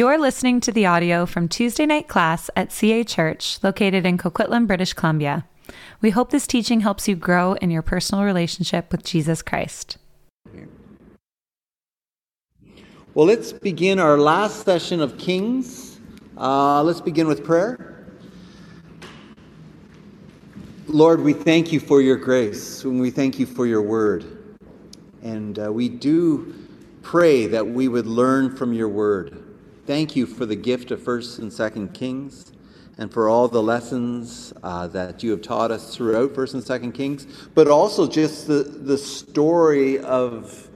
You're listening to the audio from Tuesday night class at CA Church, located in Coquitlam, British Columbia. We hope this teaching helps you grow in your personal relationship with Jesus Christ. Well, let's begin our last session of Kings. Uh, let's begin with prayer. Lord, we thank you for your grace, and we thank you for your word. And uh, we do pray that we would learn from your word. Thank you for the gift of 1st and 2nd Kings and for all the lessons uh, that you have taught us throughout 1st and 2nd Kings, but also just the, the story of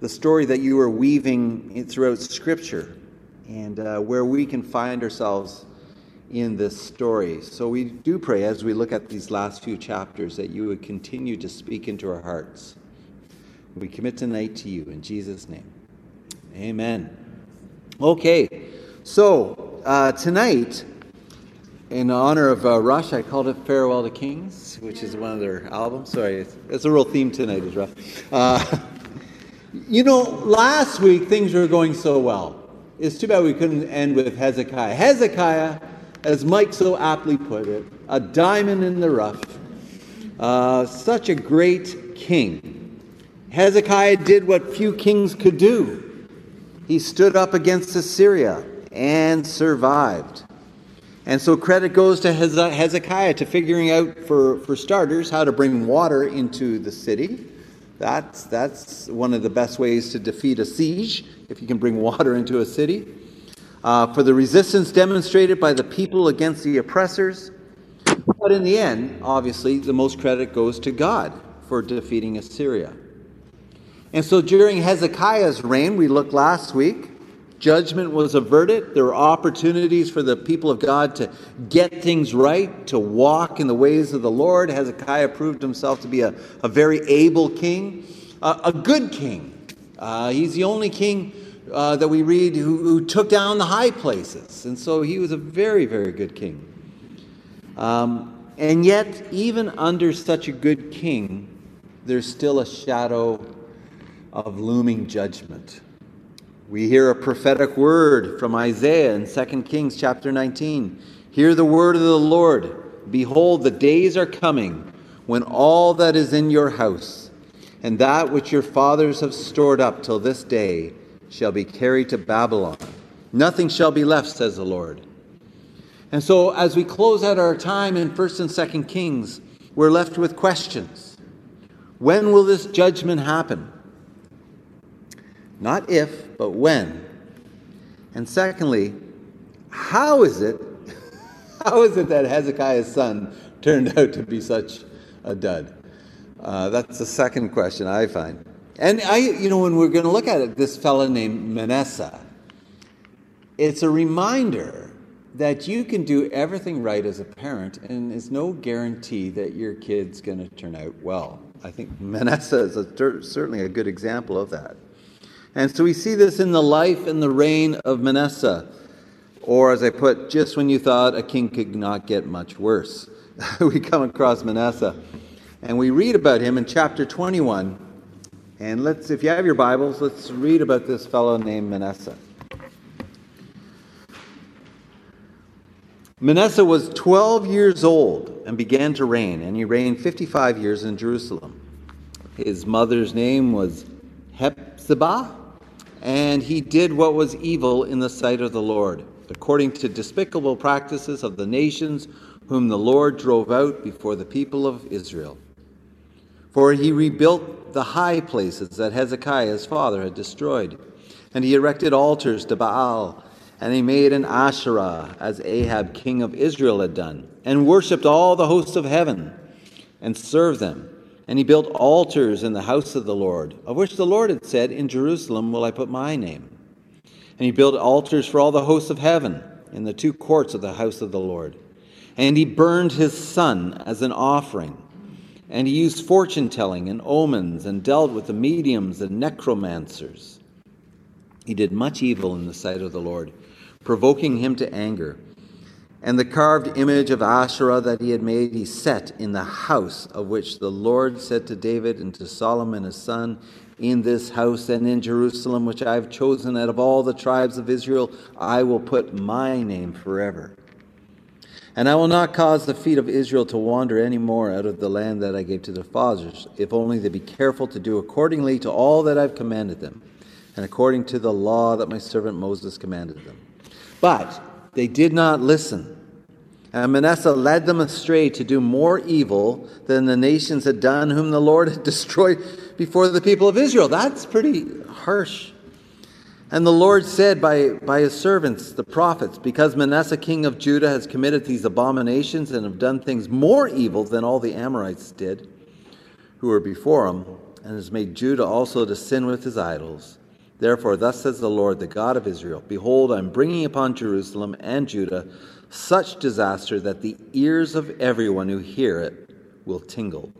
the story that you are weaving throughout Scripture and uh, where we can find ourselves in this story. So we do pray as we look at these last few chapters that you would continue to speak into our hearts. We commit tonight to you in Jesus' name. Amen. Okay, so uh, tonight, in honor of uh, Rush, I called it Farewell to Kings, which is one of their albums. Sorry, it's, it's a real theme tonight, is rough. Uh, you know, last week things were going so well. It's too bad we couldn't end with Hezekiah. Hezekiah, as Mike so aptly put it, a diamond in the rough. Uh, such a great king. Hezekiah did what few kings could do. He stood up against Assyria and survived. And so credit goes to Hezekiah to figuring out, for, for starters, how to bring water into the city. That's, that's one of the best ways to defeat a siege, if you can bring water into a city. Uh, for the resistance demonstrated by the people against the oppressors. But in the end, obviously, the most credit goes to God for defeating Assyria. And so during Hezekiah's reign, we looked last week, judgment was averted. There were opportunities for the people of God to get things right, to walk in the ways of the Lord. Hezekiah proved himself to be a, a very able king, uh, a good king. Uh, he's the only king uh, that we read who, who, took down the high places. And so he was a very, very good king. Um, and yet, even under such a good king, there's still a shadow of looming judgment. We hear a prophetic word from Isaiah in 2 Kings chapter 19. Hear the word of the Lord. Behold, the days are coming when all that is in your house and that which your fathers have stored up till this day shall be carried to Babylon. Nothing shall be left, says the Lord. And so, as we close out our time in 1st and 2nd Kings, we're left with questions. When will this judgment happen? Not if, but when. And secondly, how is it how is it that Hezekiah's son turned out to be such a dud? Uh, that's the second question I find. And I, you know, when we're going to look at it, this fellow named Manasseh, it's a reminder that you can do everything right as a parent, and it's no guarantee that your kid's going to turn out well. I think Manasseh is a, certainly a good example of that. And so we see this in the life and the reign of Manasseh. Or, as I put, just when you thought a king could not get much worse, we come across Manasseh. And we read about him in chapter 21. And let's, if you have your Bibles, let's read about this fellow named Manasseh. Manasseh was 12 years old and began to reign, and he reigned 55 years in Jerusalem. His mother's name was Hephzibah, and he did what was evil in the sight of the Lord, according to despicable practices of the nations whom the Lord drove out before the people of Israel. For he rebuilt the high places that Hezekiah his father had destroyed, and he erected altars to Baal, and he made an Asherah, as Ahab king of Israel had done, and worshipped all the hosts of heaven, and served them. And he built altars in the house of the Lord, of which the Lord had said, In Jerusalem will I put my name. And he built altars for all the hosts of heaven in the two courts of the house of the Lord. And he burned his son as an offering. And he used fortune telling and omens and dealt with the mediums and necromancers. He did much evil in the sight of the Lord, provoking him to anger. And the carved image of Asherah that he had made, he set in the house of which the Lord said to David and to Solomon his son, In this house and in Jerusalem, which I have chosen out of all the tribes of Israel, I will put my name forever. And I will not cause the feet of Israel to wander any more out of the land that I gave to their fathers, if only they be careful to do accordingly to all that I've commanded them, and according to the law that my servant Moses commanded them. But they did not listen. And Manasseh led them astray to do more evil than the nations had done, whom the Lord had destroyed before the people of Israel. That's pretty harsh. And the Lord said by, by his servants, the prophets, Because Manasseh king of Judah has committed these abominations and have done things more evil than all the Amorites did, who were before him, and has made Judah also to sin with his idols. Therefore, thus says the Lord, the God of Israel Behold, I am bringing upon Jerusalem and Judah such disaster that the ears of everyone who hear it will tingle.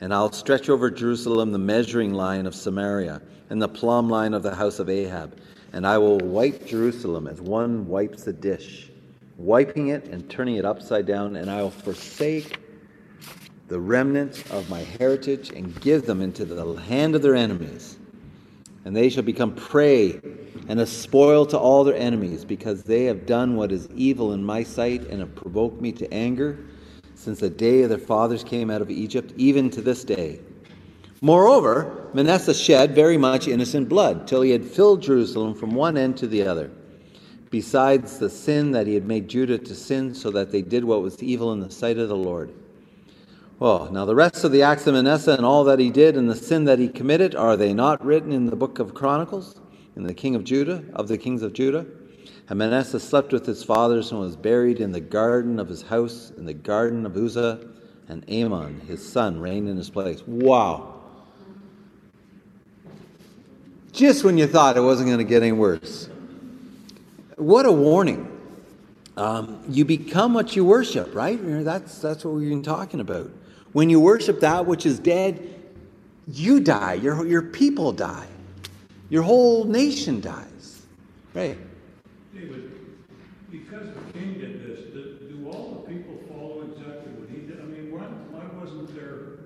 And I'll stretch over Jerusalem the measuring line of Samaria and the plumb line of the house of Ahab. And I will wipe Jerusalem as one wipes a dish, wiping it and turning it upside down. And I will forsake the remnant of my heritage and give them into the hand of their enemies and they shall become prey and a spoil to all their enemies, because they have done what is evil in my sight and have provoked me to anger since the day of their fathers came out of Egypt, even to this day. Moreover, Manasseh shed very much innocent blood, till he had filled Jerusalem from one end to the other, besides the sin that he had made Judah to sin, so that they did what was evil in the sight of the Lord. Well, now the rest of the acts of Manasseh and all that he did and the sin that he committed, are they not written in the book of Chronicles, in the king of Judah, of the kings of Judah? And Manasseh slept with his fathers and was buried in the garden of his house, in the garden of Uzzah, and Amon, his son, reigned in his place. Wow. Just when you thought it wasn't going to get any worse. What a warning. Um, you become what you worship, right? That's, that's what we've been talking about. When you worship that which is dead, you die. Your, your people die. Your whole nation dies. Right? David, because the king did this, do, do all the people follow exactly what he did? I mean, why, why wasn't there,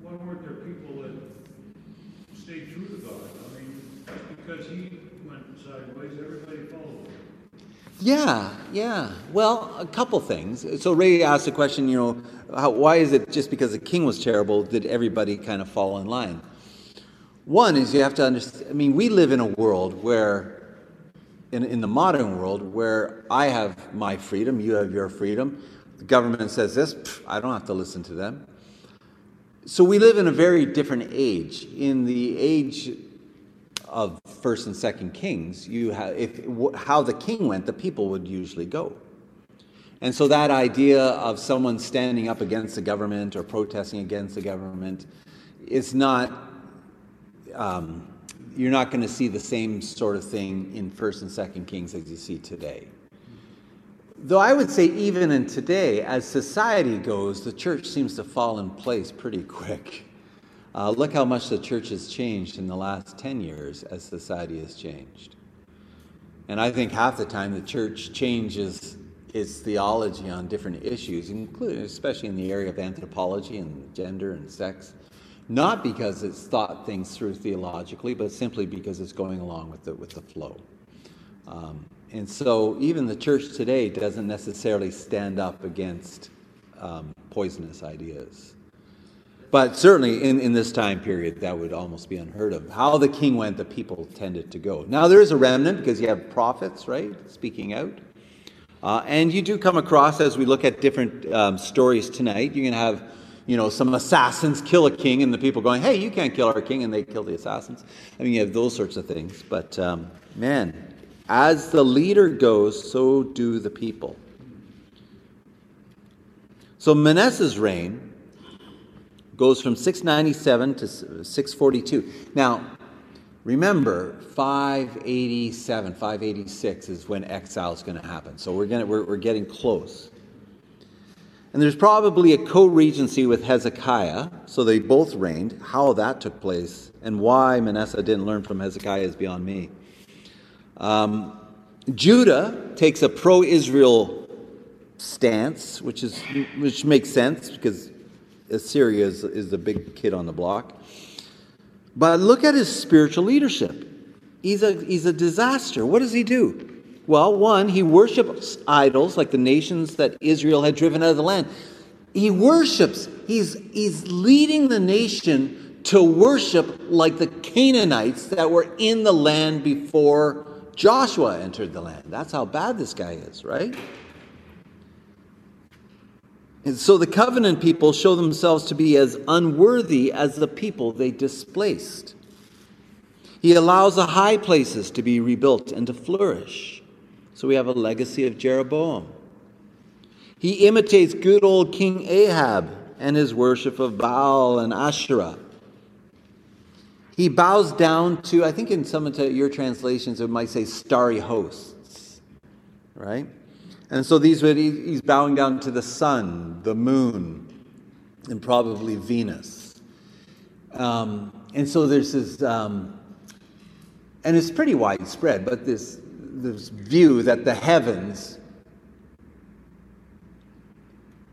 why weren't there people that stayed true to God? I mean, because he went sideways, everybody followed him. Yeah, yeah. Well, a couple things. So Ray asked the question, you know, how, why is it just because the king was terrible did everybody kind of fall in line? One is you have to understand, I mean, we live in a world where, in, in the modern world, where I have my freedom, you have your freedom. The government says this, pff, I don't have to listen to them. So we live in a very different age. In the age of First and Second Kings, you have, if how the king went, the people would usually go. And so that idea of someone standing up against the government or protesting against the government is not, um, you're not going to see the same sort of thing in First and Second Kings as you see today. Though I would say, even in today, as society goes, the church seems to fall in place pretty quick. Uh, look how much the church has changed in the last 10 years as society has changed. And I think half the time the church changes its theology on different issues, including especially in the area of anthropology and gender and sex, not because it's thought things through theologically, but simply because it's going along with the, with the flow. Um, and so even the church today doesn't necessarily stand up against um, poisonous ideas. But certainly in, in this time period, that would almost be unheard of. How the king went, the people tended to go. Now, there is a remnant because you have prophets, right, speaking out. Uh, and you do come across, as we look at different um, stories tonight, you're going to have, you know, some assassins kill a king, and the people going, hey, you can't kill our king, and they kill the assassins. I mean, you have those sorts of things. But, um, man, as the leader goes, so do the people. So Manasseh's reign goes from 697 to 642. Now, remember, 587, 586 is when exile is going to happen. So we're, gonna, we're, we're getting close. And there's probably a co regency with Hezekiah, so they both reigned. How that took place and why Manasseh didn't learn from Hezekiah is beyond me. Um, Judah takes a pro Israel stance, which is which makes sense because Assyria is, is the big kid on the block. But look at his spiritual leadership. He's a, he's a disaster. What does he do? Well, one, he worships idols like the nations that Israel had driven out of the land. He worships, he's, he's leading the nation to worship like the Canaanites that were in the land before Joshua entered the land. That's how bad this guy is, right? And so the covenant people show themselves to be as unworthy as the people they displaced. He allows the high places to be rebuilt and to flourish. So we have a legacy of Jeroboam. He imitates good old King Ahab and his worship of Baal and Asherah. He bows down to, I think in some of your translations it might say starry hosts, right? And so these he's bowing down to the sun, the moon, and probably Venus. Um, and so there's this, um, and it's pretty widespread, but this, this view that the heavens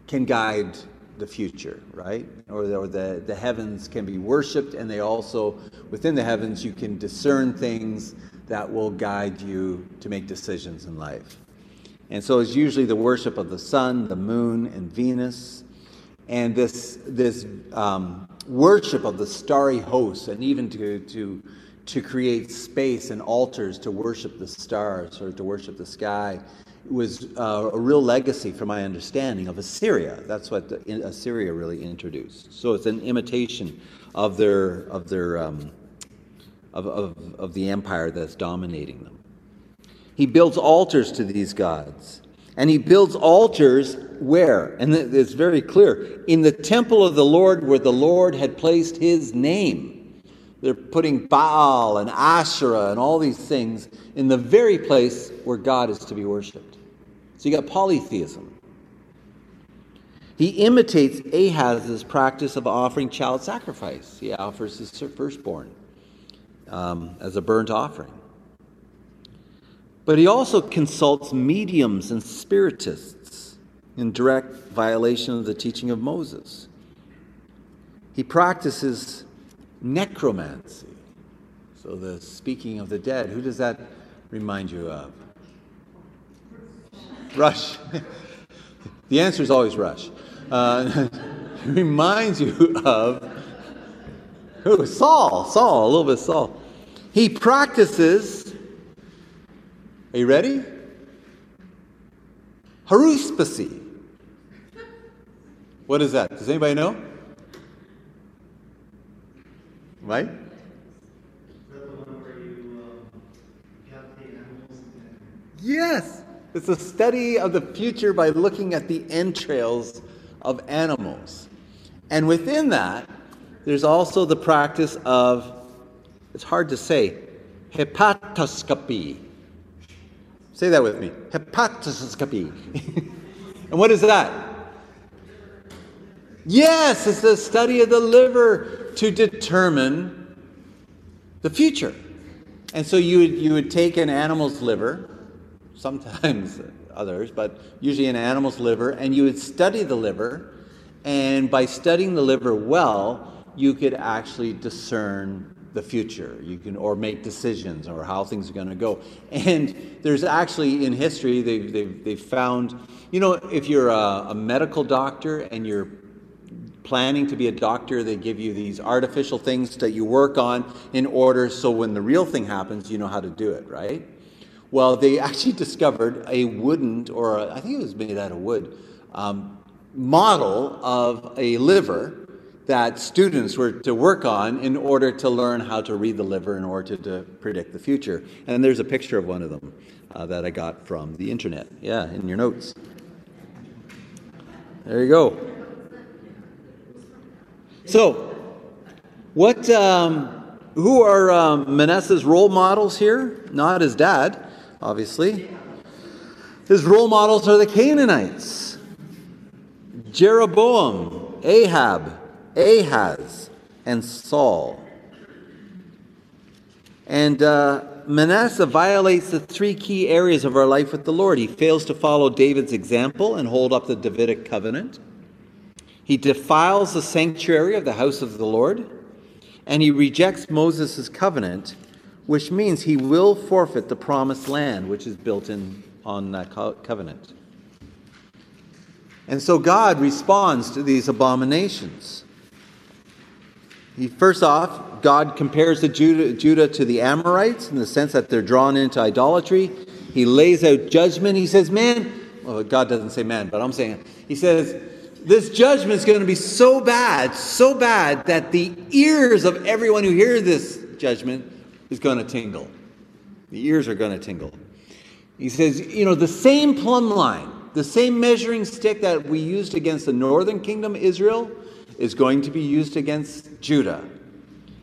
can guide the future, right? Or, or the, the heavens can be worshiped, and they also, within the heavens, you can discern things that will guide you to make decisions in life. And so it's usually the worship of the sun, the moon, and Venus. And this, this um, worship of the starry hosts, and even to, to, to create space and altars to worship the stars or to worship the sky, was uh, a real legacy, from my understanding, of Assyria. That's what the, Assyria really introduced. So it's an imitation of their, of, their um, of, of, of the empire that's dominating them. He builds altars to these gods. And he builds altars where? And it's very clear in the temple of the Lord where the Lord had placed his name. They're putting Baal and Asherah and all these things in the very place where God is to be worshiped. So you got polytheism. He imitates Ahaz's practice of offering child sacrifice. He offers his firstborn um, as a burnt offering. But he also consults mediums and spiritists in direct violation of the teaching of Moses. He practices necromancy. So, the speaking of the dead, who does that remind you of? Rush. the answer is always Rush. Uh, reminds you of who? Saul. Saul, a little bit Saul. He practices are you ready? Haruspicy. What is that? Does anybody know? Right? Yes. It's a study of the future by looking at the entrails of animals. And within that, there's also the practice of, it's hard to say, hepatoscopy. Say that with me. Hepatoscopy. and what is that? Yes, it's the study of the liver to determine the future. And so you would, you would take an animal's liver, sometimes others, but usually an animal's liver, and you would study the liver. And by studying the liver well, you could actually discern the future. You can or make decisions or how things are going to go. And there's actually in history they've they've, they've found, you know, if you're a, a medical doctor and you're planning to be a doctor, they give you these artificial things that you work on in order so when the real thing happens, you know how to do it, right? Well, they actually discovered a wooden, or a, I think it was made out of wood, um, model of a liver that students were to work on in order to learn how to read the liver in order to, to predict the future. And there's a picture of one of them uh, that I got from the internet. Yeah, in your notes. There you go. So, what? Um, who are um, Manasseh's role models here? Not his dad, obviously. His role models are the Canaanites, Jeroboam, Ahab, Ahaz and Saul. And uh, Manasseh violates the three key areas of our life with the Lord. He fails to follow David's example and hold up the Davidic covenant. He defiles the sanctuary of the house of the Lord, and he rejects Moses' covenant, which means he will forfeit the promised land which is built in on that covenant. And so God responds to these abominations. He, first off, God compares the Judah, Judah to the Amorites in the sense that they're drawn into idolatry. He lays out judgment. He says, Man, well, God doesn't say man, but I'm saying, He says, this judgment is going to be so bad, so bad, that the ears of everyone who hears this judgment is going to tingle. The ears are going to tingle. He says, you know, the same plumb line, the same measuring stick that we used against the northern kingdom, Israel, is going to be used against Judah.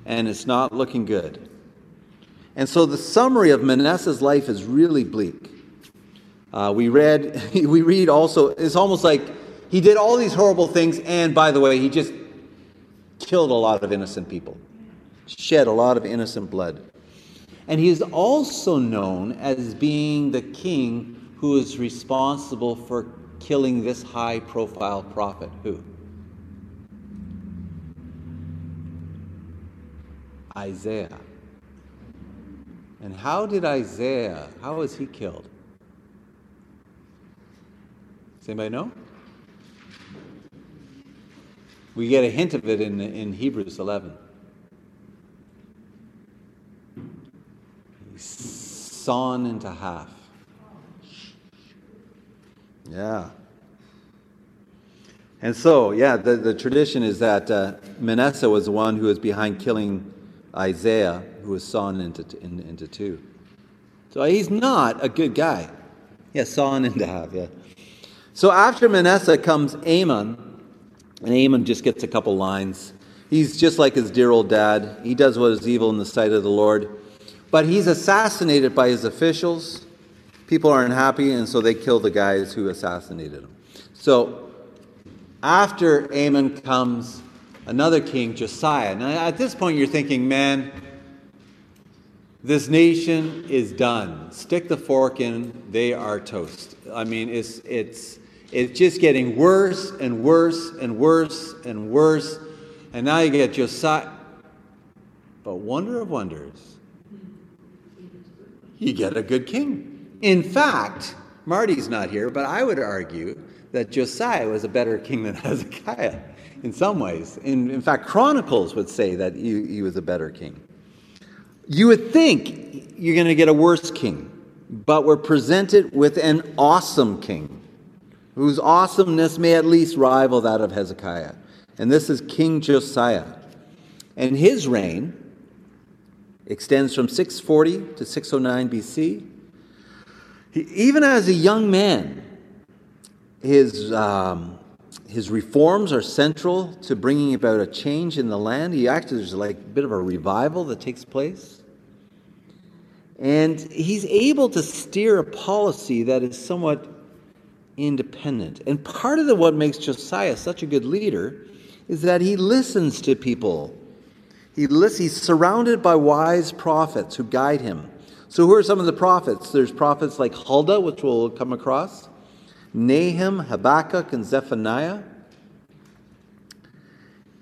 And it's not looking good. And so the summary of Manasseh's life is really bleak. Uh, we read, we read also, it's almost like he did all these horrible things, and by the way, he just killed a lot of innocent people, shed a lot of innocent blood. And he is also known as being the king who is responsible for killing this high profile prophet. Who? Isaiah. And how did Isaiah, how was he killed? Does anybody know? We get a hint of it in, in Hebrews 11. He's sawn into half. Yeah. And so, yeah, the, the tradition is that uh, Manasseh was the one who was behind killing Isaiah, who was sawn into, in, into two. So he's not a good guy. Yeah, sawn into half, yeah. So after Manasseh comes Amon, and Amon just gets a couple lines. He's just like his dear old dad. He does what is evil in the sight of the Lord. But he's assassinated by his officials. People aren't happy, and so they kill the guys who assassinated him. So after Amon comes another king, Josiah. Now, at this point, you're thinking, man, this nation is done. Stick the fork in, they are toast. I mean, it's, it's, it's just getting worse and worse and worse and worse. And now you get Josiah. But wonder of wonders, you get a good king. In fact, Marty's not here, but I would argue that Josiah was a better king than Hezekiah in some ways. In, in fact, Chronicles would say that he, he was a better king. You would think you're going to get a worse king, but we're presented with an awesome king whose awesomeness may at least rival that of Hezekiah. And this is King Josiah. And his reign extends from 640 to 609 BC. He, even as a young man, his, um, his reforms are central to bringing about a change in the land. He actually, there's like a bit of a revival that takes place. And he's able to steer a policy that is somewhat independent. And part of the, what makes Josiah such a good leader is that he listens to people. He listens, he's surrounded by wise prophets who guide him. So, who are some of the prophets? There's prophets like Huldah, which we'll come across, Nahum, Habakkuk, and Zephaniah.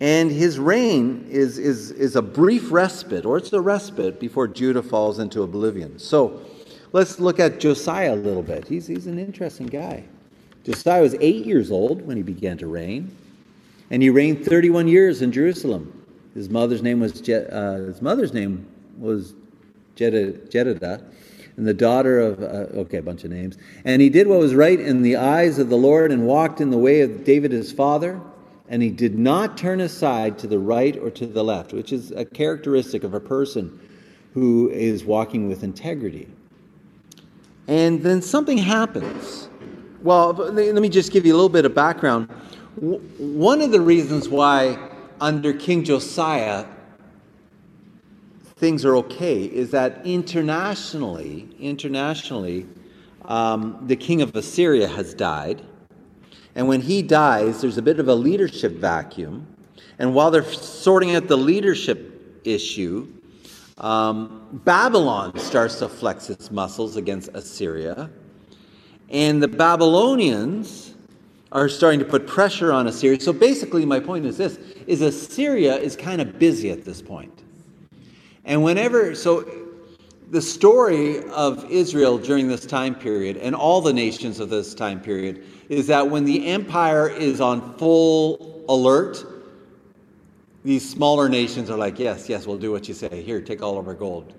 And his reign is, is, is a brief respite, or it's a respite before Judah falls into oblivion. So, let's look at Josiah a little bit. He's, he's an interesting guy. Josiah was eight years old when he began to reign, and he reigned 31 years in Jerusalem. His mother's name was Je- uh, his mother's name was Jedidah, and the daughter of uh, okay, a bunch of names. And he did what was right in the eyes of the Lord, and walked in the way of David his father. And he did not turn aside to the right or to the left, which is a characteristic of a person who is walking with integrity. And then something happens. Well, let me just give you a little bit of background. One of the reasons why under King Josiah things are okay is that internationally, internationally, um, the king of Assyria has died. And when he dies, there's a bit of a leadership vacuum. And while they're sorting out the leadership issue, Um, Babylon starts to flex its muscles against Assyria. And the Babylonians are starting to put pressure on Assyria. So basically, my point is this is Assyria is kind of busy at this point. And whenever, so the story of Israel during this time period and all the nations of this time period is that when the empire is on full alert, these smaller nations are like, yes, yes, we'll do what you say. Here, take all of our gold.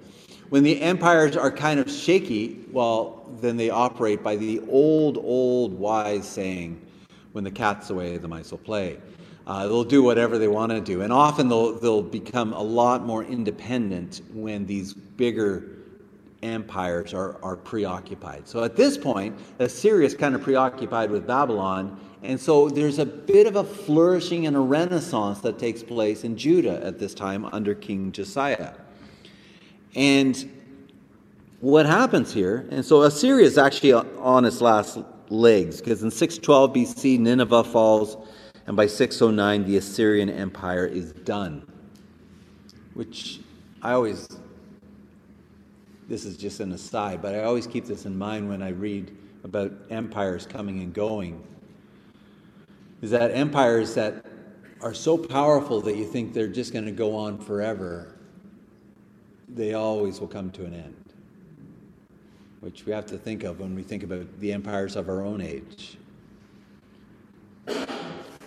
When the empires are kind of shaky, well, then they operate by the old, old wise saying, when the cat's away, the mice will play. Uh, they'll do whatever they want to do. And often they'll, they'll become a lot more independent when these bigger empires are, are preoccupied. So at this point, Assyria is kind of preoccupied with Babylon. And so there's a bit of a flourishing and a renaissance that takes place in Judah at this time under King Josiah. And what happens here, and so Assyria is actually on its last legs, because in 612 BC, Nineveh falls, and by 609, the Assyrian Empire is done. Which I always, this is just an aside, but I always keep this in mind when I read about empires coming and going. Is that empires that are so powerful that you think they're just going to go on forever, they always will come to an end which we have to think of when we think about the empires of our own age.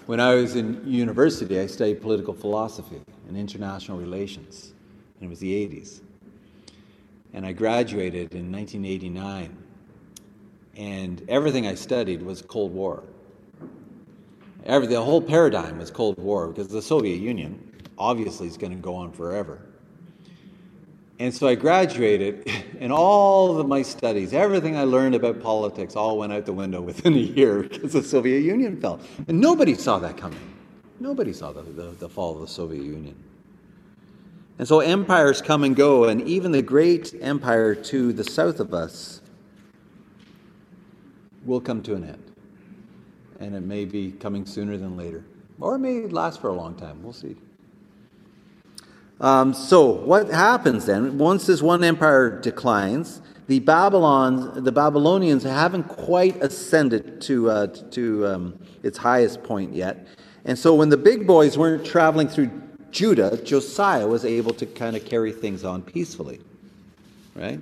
When I was in university, I studied political philosophy and international relations, and it was the 80s. And I graduated in 1989, and everything I studied was Cold War. Every, the whole paradigm was Cold War because the Soviet Union obviously is going to go on forever. And so I graduated, and all of my studies, everything I learned about politics, all went out the window within a year because the Soviet Union fell. And nobody saw that coming. Nobody saw the, the, the, fall of the Soviet Union. And so empires come and go, and even the great empire to the south of us will come to an end. And it may be coming sooner than later, or it may last for a long time. We'll see. Um, so what happens then? Once this one empire declines, the Babylons, the Babylonians haven't quite ascended to uh, to um, its highest point yet, and so when the big boys weren't traveling through Judah, Josiah was able to kind of carry things on peacefully, right?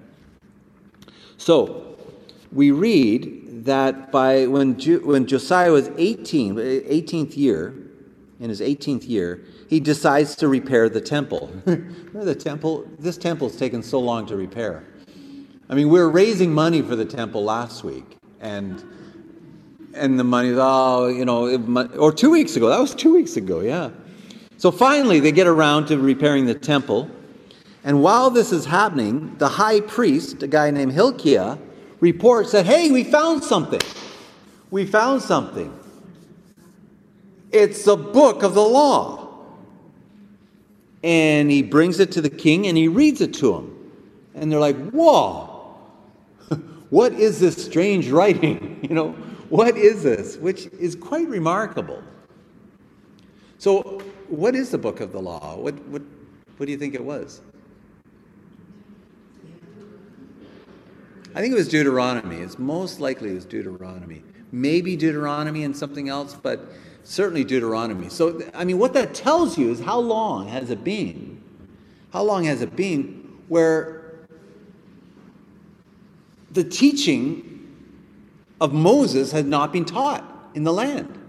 So we read that by when when Josiah was 18, 18th year, in his 18th year, he decides to repair the temple. The temple? This temple's taken so long to repair. I mean, we were raising money for the temple last week, and and the money, oh, you know, or two weeks ago. That was two weeks ago, yeah. So finally, they get around to repairing the temple. And while this is happening, the high priest, a guy named Hilkiah, reports that, hey, we found something. We found something. It's the book of the law and he brings it to the king and he reads it to him. And they're like, whoa, what is this strange writing? You know, what is this? Which is quite remarkable. So, what is the book of the law? What, what, what do you think it was? I think it was Deuteronomy. It's most likely it was Deuteronomy. Maybe Deuteronomy and something else, but certainly Deuteronomy. So, I mean, what that tells you is how long has it been? How long has it been where the teaching of Moses had not been taught in the land?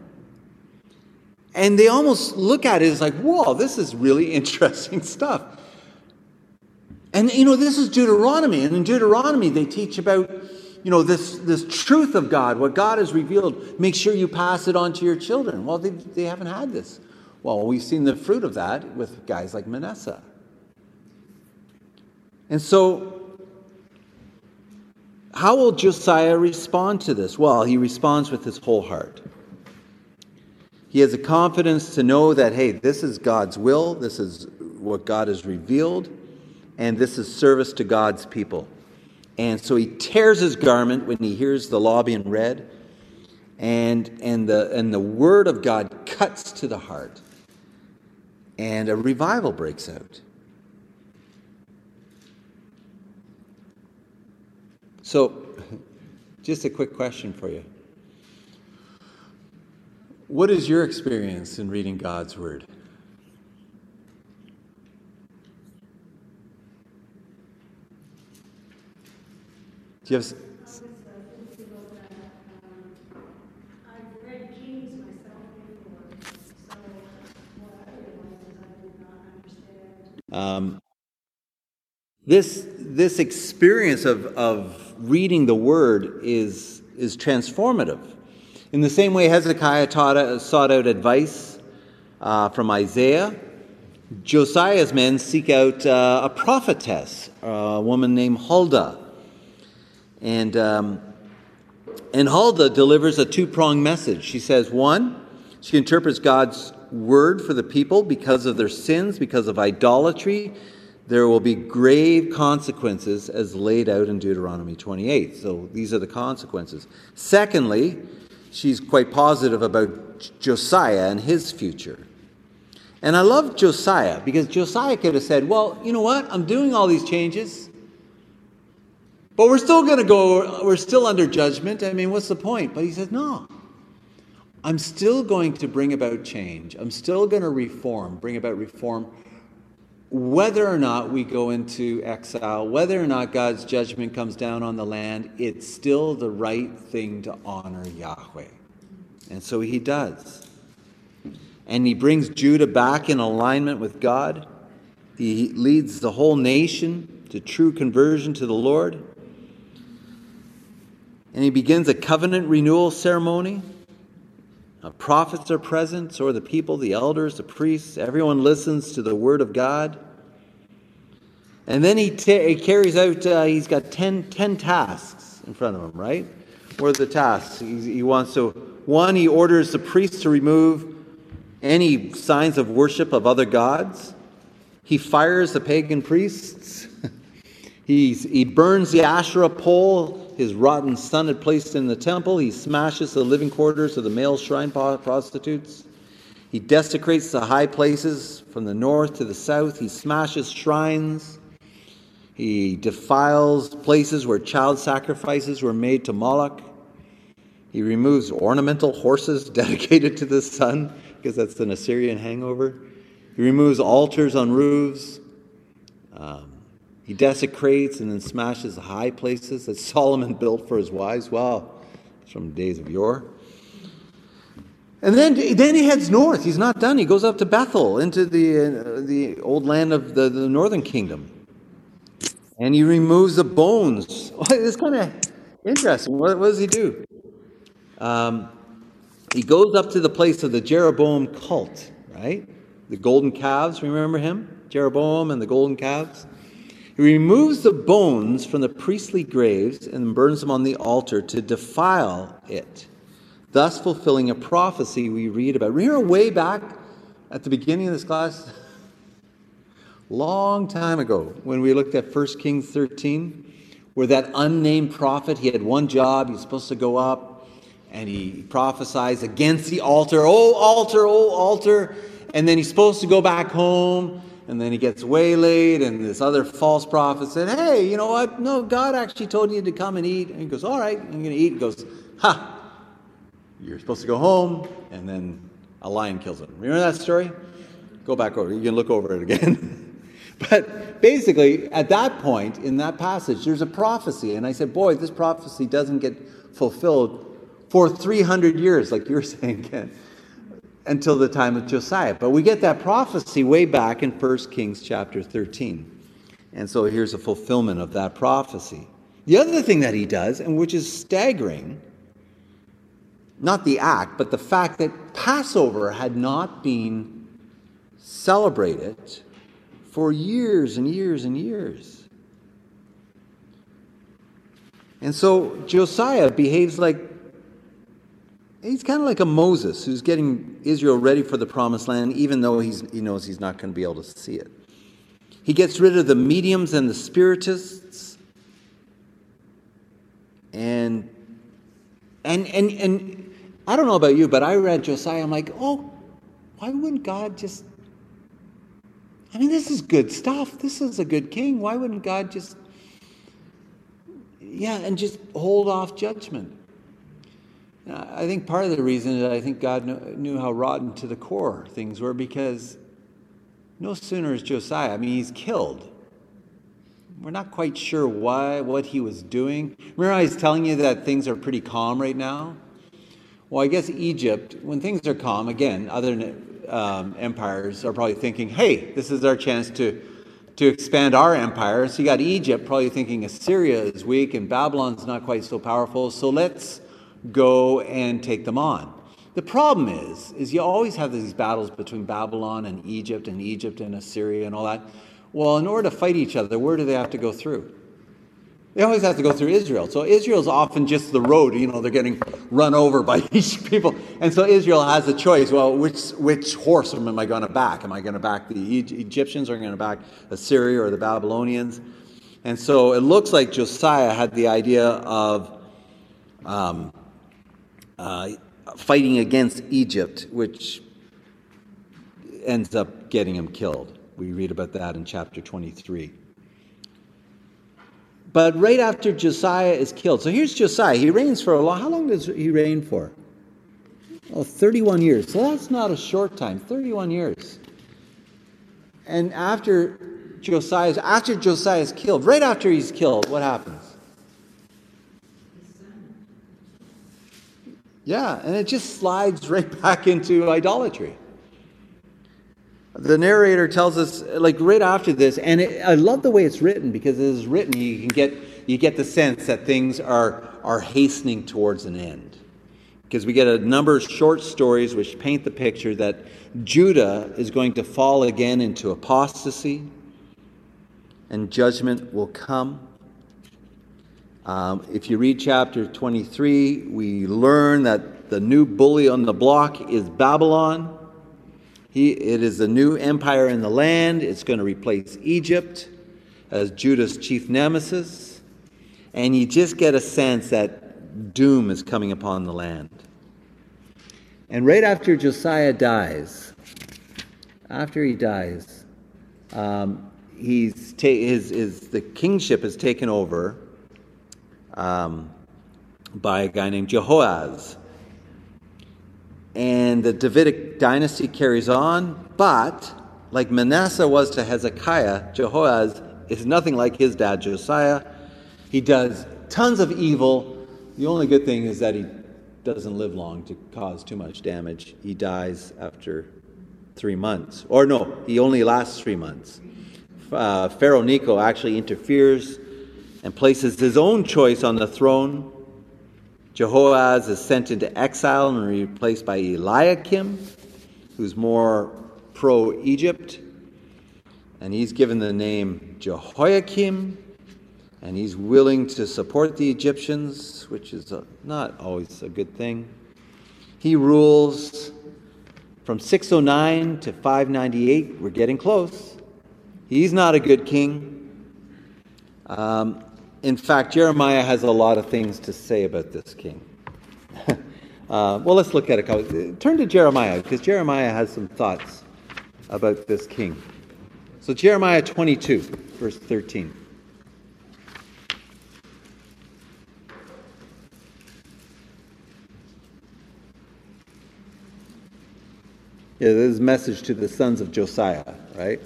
And they almost look at it as like, whoa, this is really interesting stuff. And, you know, this is Deuteronomy. And in Deuteronomy, they teach about you know, this, this truth of God, what God has revealed, make sure you pass it on to your children. Well, they, they haven't had this. Well, we've seen the fruit of that with guys like Manasseh. And so, how will Josiah respond to this? Well, he responds with his whole heart. He has a confidence to know that, hey, this is God's will, this is what God has revealed, and this is service to God's people. And so he tears his garment when he hears the law being read, and, and, the, and the word of God cuts to the heart, and a revival breaks out. So, just a quick question for you. What is your experience in reading God's word? Do you have. Um, this, this experience of, of reading the word is, is transformative. In the same way, Hezekiah taught, sought out advice uh, from Isaiah. Josiah's men seek out uh, a prophetess, a woman named Huldah. And, um, and Huldah delivers a two pronged message. She says, one, she interprets God's word for the people because of their sins, because of idolatry. There will be grave consequences as laid out in Deuteronomy 28. So these are the consequences. Secondly, she's quite positive about Josiah and his future. And I love Josiah because Josiah could have said, Well, you know what? I'm doing all these changes. But we're still going to go, we're still under judgment. I mean, what's the point? But he says, no. I'm still going to bring about change. I'm still going to reform, bring about reform, whether or not we go into exile, whether or not God's judgment comes down on the land, it's still the right thing to honor Yahweh. And so he does. And he brings Judah back in alignment with God. He leads the whole nation to true conversion to the Lord and he begins a covenant renewal ceremony. Uh, prophets are present, so are the people, the elders, the priests. Everyone listens to the word of God. And then he, he carries out, uh, he's got 10, 10 tasks in front of him, right? What are the tasks? He, he wants to, one, he orders the priests to remove any signs of worship of other gods. He fires the pagan priests. He's, he burns the Asherah pole his rotten son had placed in the temple. He smashes the living quarters of the male shrine prostitutes. He desecrates the high places from the north to the south. He smashes shrines. He defiles places where child sacrifices were made to Moloch. He removes ornamental horses dedicated to the sun, because that's an Assyrian hangover. He removes altars on roofs. Um, he desecrates and then smashes the high places that Solomon built for his wives. Wow, it's from days of yore. And then, then he heads north. He's not done. He goes up to Bethel, into the, uh, the old land of the, the northern kingdom. And he removes the bones. it's kind of interesting. What, what, does he do? Um, he goes up to the place of the Jeroboam cult, right? The golden calves, remember him? Jeroboam and the golden calves. He removes the bones from the priestly graves and burns them on the altar to defile it, thus fulfilling a prophecy we read about. Remember way back at the beginning of this class? Long time ago, when we looked at 1 Kings 13, where that unnamed prophet, he had one job, he's supposed to go up and he prophesies against the altar, oh altar, oh altar, and then he's supposed to go back home and then he gets waylaid, and this other false prophet said, Hey, you know what? No, God actually told you to come and eat. And he goes, All right, I'm going to eat. He goes, Ha! You're supposed to go home, and then a lion kills him. Remember that story? Go back over. You can look over it again. but basically, at that point in that passage, there's a prophecy. And I said, Boy, this prophecy doesn't get fulfilled for 300 years, like you're saying, Ken until the time of Josiah. But we get that prophecy way back in 1 Kings chapter 13. And so here's a fulfillment of that prophecy. The other thing that he does, and which is staggering, not the act, but the fact that Passover had not been celebrated for years and years and years. And so Josiah behaves like He's kind of like a Moses who's getting Israel ready for the promised land, even though he's, he knows he's not going to be able to see it. He gets rid of the mediums and the spiritists. And, and, and, and I don't know about you, but I read Josiah. I'm like, oh, why wouldn't God just. I mean, this is good stuff. This is a good king. Why wouldn't God just yeah, and just hold off judgment. I think part of the reason is I think God knew how rotten to the core things were because no sooner is Josiah, I mean, he's killed. We're not quite sure why, what he was doing. Remember, I was telling you that things are pretty calm right now? Well, I guess Egypt, when things are calm, again, other um, empires are probably thinking, hey, this is our chance to, to expand our empire. So you got Egypt probably thinking Assyria is weak and Babylon's not quite so powerful, so let's go and take them on. The problem is, is you always have these battles between Babylon and Egypt and Egypt and Assyria and all that. Well, in order to fight each other, where do they have to go through? They always have to go through Israel. So Israel's often just the road. You know, they're getting run over by these people. And so Israel has a choice. Well, which, which horse am I going to back? Am I going to back the Egyptians or am I going to back Assyria or the Babylonians? And so it looks like Josiah had the idea of um, uh, fighting against Egypt, which ends up getting him killed. We read about that in chapter 23. But right after Josiah is killed, so here's Josiah. He reigns for a long. How long does he reign for? Oh, 31 years. So that's not a short time. 31 years. And after Josiah, after Josiah is killed, right after he's killed, what happens? Yeah, and it just slides right back into idolatry. The narrator tells us, like right after this, and it, I love the way it's written because it is written. You can get you get the sense that things are are hastening towards an end, because we get a number of short stories which paint the picture that Judah is going to fall again into apostasy, and judgment will come. Um, if you read chapter 23, we learn that the new bully on the block is Babylon. He, it is the new empire in the land. It's going to replace Egypt as Judah's chief nemesis. And you just get a sense that doom is coming upon the land. And right after Josiah dies, after he dies, um, he's ta- his, his, the kingship is taken over um, by a guy named Jehoaz. And the Davidic dynasty carries on, but like Manasseh was to Hezekiah, Jehoaz is nothing like his dad Josiah. He does tons of evil. The only good thing is that he doesn't live long to cause too much damage. He dies after three months. Or no, he only lasts three months. Uh, Pharaoh Necho actually interferes and places his own choice on the throne. Jehoaz is sent into exile and replaced by Eliakim, who's more pro Egypt. And he's given the name Jehoiakim, and he's willing to support the Egyptians, which is a, not always a good thing. He rules from 609 to 598. We're getting close. He's not a good king. Um, in fact, Jeremiah has a lot of things to say about this king. uh, well, let's look at it. Turn to Jeremiah, because Jeremiah has some thoughts about this king. So, Jeremiah 22, verse 13. Yeah, this is a message to the sons of Josiah, right?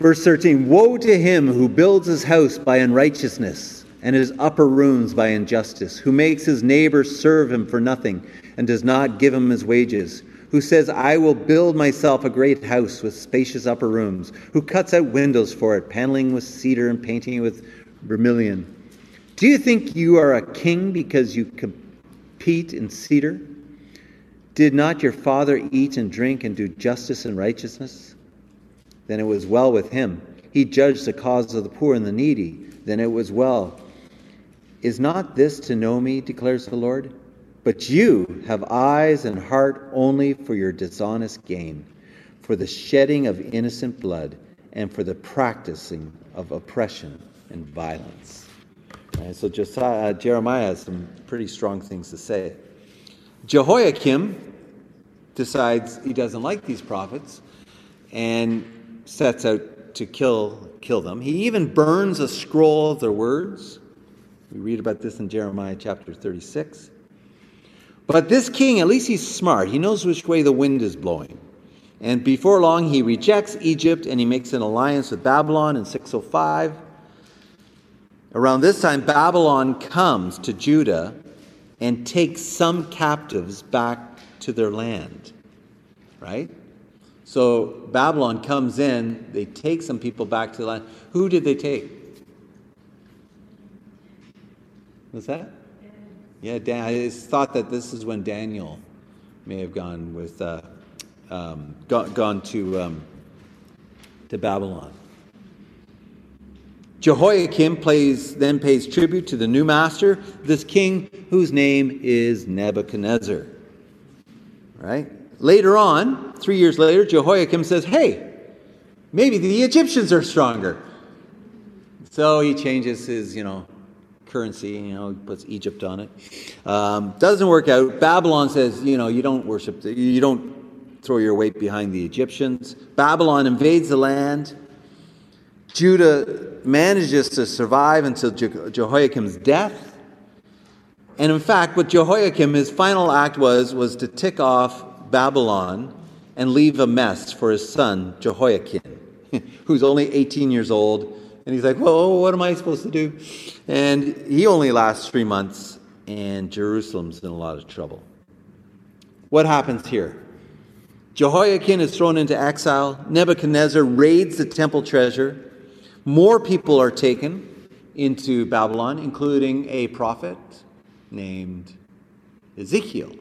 Verse 13 Woe to him who builds his house by unrighteousness and his upper rooms by injustice, who makes his neighbors serve him for nothing and does not give him his wages, who says, I will build myself a great house with spacious upper rooms, who cuts out windows for it, paneling with cedar and painting with vermilion. Do you think you are a king because you compete in cedar? Did not your father eat and drink and do justice and righteousness? Then it was well with him. He judged the cause of the poor and the needy, then it was well. Is not this to know me, declares the Lord? But you have eyes and heart only for your dishonest gain, for the shedding of innocent blood, and for the practicing of oppression and violence. So Josiah, uh, Jeremiah has some pretty strong things to say. Jehoiakim decides he doesn't like these prophets, and sets out to kill, kill them. He even burns a scroll of their words. We read about this in Jeremiah chapter 36. But this king, at least he's smart. He knows which way the wind is blowing. And before long, he rejects Egypt and he makes an alliance with Babylon in 605. Around this time, Babylon comes to Judah and takes some captives back to their land. Right? So Babylon comes in, they take some people back to the land. Who did they take? Was that? Yeah, Dan, I thought that this is when Daniel may have gone with, uh, um, gone, gone to, um, to Babylon. Jehoiakim plays, then pays tribute to the new master, this king whose name is Nebuchadnezzar. Right? Later on, three years later, Jehoiakim says, Hey, maybe the Egyptians are stronger. So he changes his, you know, currency, you know, puts Egypt on it. Um, doesn't work out. Babylon says, you know, you don't worship, the, you don't throw your weight behind the Egyptians. Babylon invades the land. Judah manages to survive until Je- Jehoiakim's death. And in fact, what Jehoiakim, his final act was, was to tick off Babylon and leave a mess for his son, Jehoiachin, who's only 18 years old. And he's like, well, what am I supposed to do? And he only lasts three months, and Jerusalem's in a lot of trouble. What happens here? Jehoiachin is thrown into exile. Nebuchadnezzar raids the temple treasure. More people are taken into Babylon, including a prophet named Ezekiel.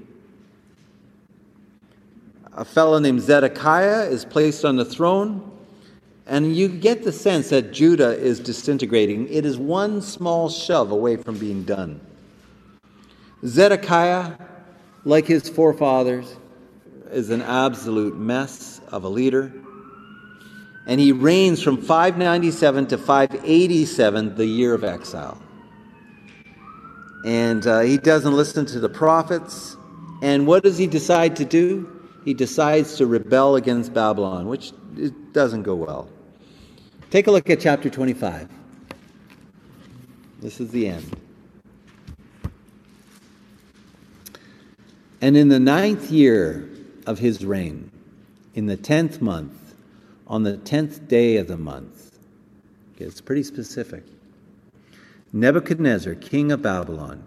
A fellow named Zedekiah is placed on the throne, and you get the sense that Judah is disintegrating. It is one small shove away from being done. Zedekiah, like his forefathers, is an absolute mess of a leader. And he reigns from 597 to 587, the year of exile. And uh, he doesn't listen to the prophets. And what does he decide to do? He decides to rebel against Babylon, which doesn't go well. Take a look at chapter 25. This is the end. And in the ninth year of his reign, in the tenth month, on the tenth day of the month, okay, it's pretty specific, Nebuchadnezzar, king of Babylon,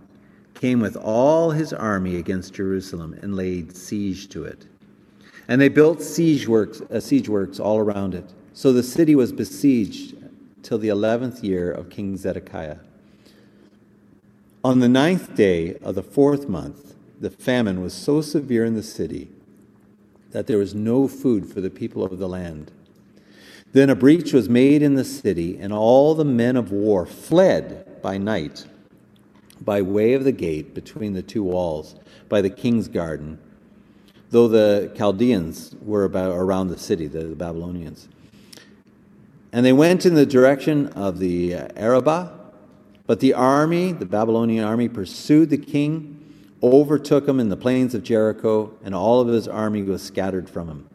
came with all his army against Jerusalem and laid siege to it. And they built siege works, uh, siege works all around it. So the city was besieged till the eleventh year of King Zedekiah. On the ninth day of the fourth month, the famine was so severe in the city that there was no food for the people of the land. Then a breach was made in the city, and all the men of war fled by night by way of the gate between the two walls, by the king's garden, though the Chaldeans were about around the city, the, the Babylonians. And they went in the direction of the Arabah, but the army, the Babylonian army, pursued the king, overtook him in the plains of Jericho, and all of his army was scattered from him.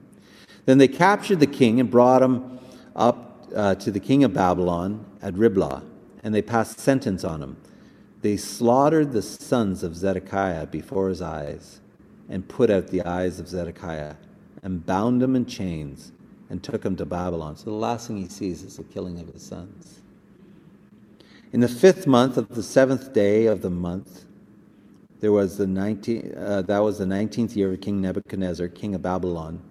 Then they captured the king and brought him up uh, to the king of Babylon at Riblah, and they passed sentence on him. They slaughtered the sons of Zedekiah before his eyes, and put out the eyes of Zedekiah, and bound him in chains, and took him to Babylon. So the last thing he sees is the killing of his sons. In the fifth month of the seventh day of the month, there was the 19, uh, that was the nineteenth year of King Nebuchadnezzar, king of Babylon.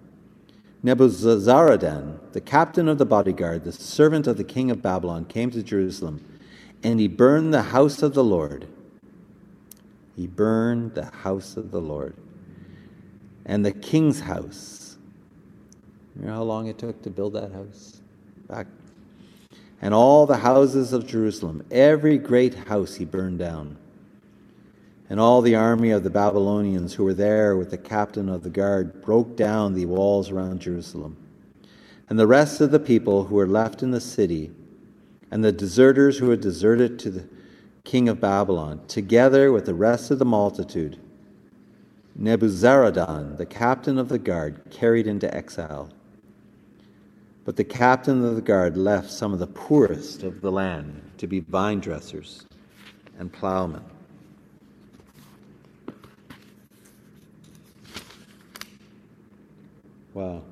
Nebuzaradan, the captain of the bodyguard, the servant of the king of Babylon, came to Jerusalem, and he burned the house of the Lord. He burned the house of the Lord and the king's house. You know how long it took to build that house? Back. And all the houses of Jerusalem, every great house he burned down. And all the army of the Babylonians who were there with the captain of the guard broke down the walls around Jerusalem. And the rest of the people who were left in the city, and the deserters who had deserted to the king of Babylon, together with the rest of the multitude, Nebuzaradan, the captain of the guard, carried into exile. But the captain of the guard left some of the poorest of the land to be vine dressers and plowmen. Wow.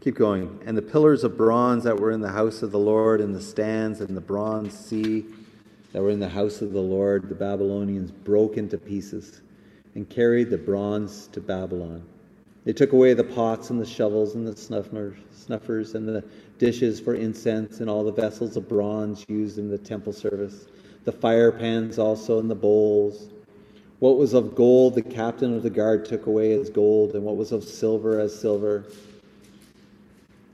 Keep going. And the pillars of bronze that were in the house of the Lord, and the stands and the bronze sea that were in the house of the Lord, the Babylonians broke into pieces and carried the bronze to Babylon. They took away the pots and the shovels and the snuffers, and the dishes for incense and all the vessels of bronze used in the temple service, the fire pans also and the bowls. What was of gold, the captain of the guard took away as gold, and what was of silver as silver.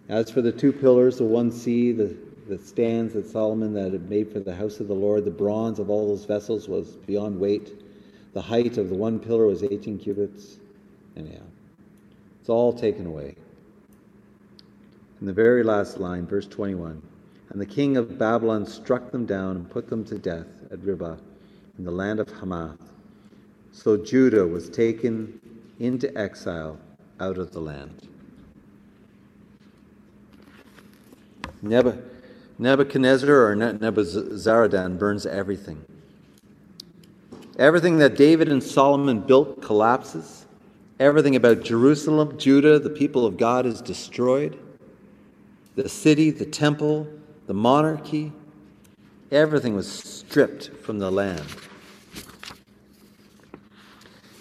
As for the two pillars, the one sea, the, the stands that Solomon that had made for the house of the Lord, the bronze of all those vessels was beyond weight. The height of the one pillar was 18 cubits. Anyhow, it's all taken away. In the very last line, verse 21 And the king of Babylon struck them down and put them to death at Riblah in the land of Hamath. So Judah was taken into exile out of the land. Nebuchadnezzar or Nebuzaradan burns everything. Everything that David and Solomon built collapses. Everything about Jerusalem, Judah, the people of God is destroyed. The city, the temple, the monarchy, everything was stripped from the land.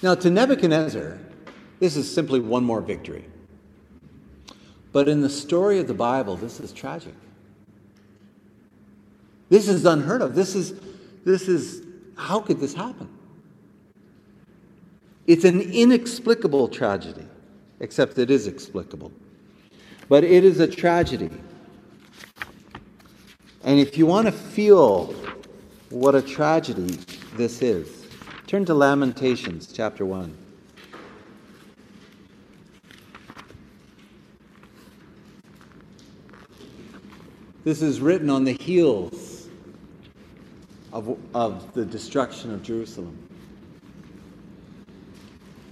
Now, to Nebuchadnezzar, this is simply one more victory. But in the story of the Bible, this is tragic. This is unheard of. This is, this is, how could this happen? It's an inexplicable tragedy, except it is explicable. But it is a tragedy. And if you want to feel what a tragedy this is, Turn to Lamentations chapter 1. This is written on the heels of, of the destruction of Jerusalem.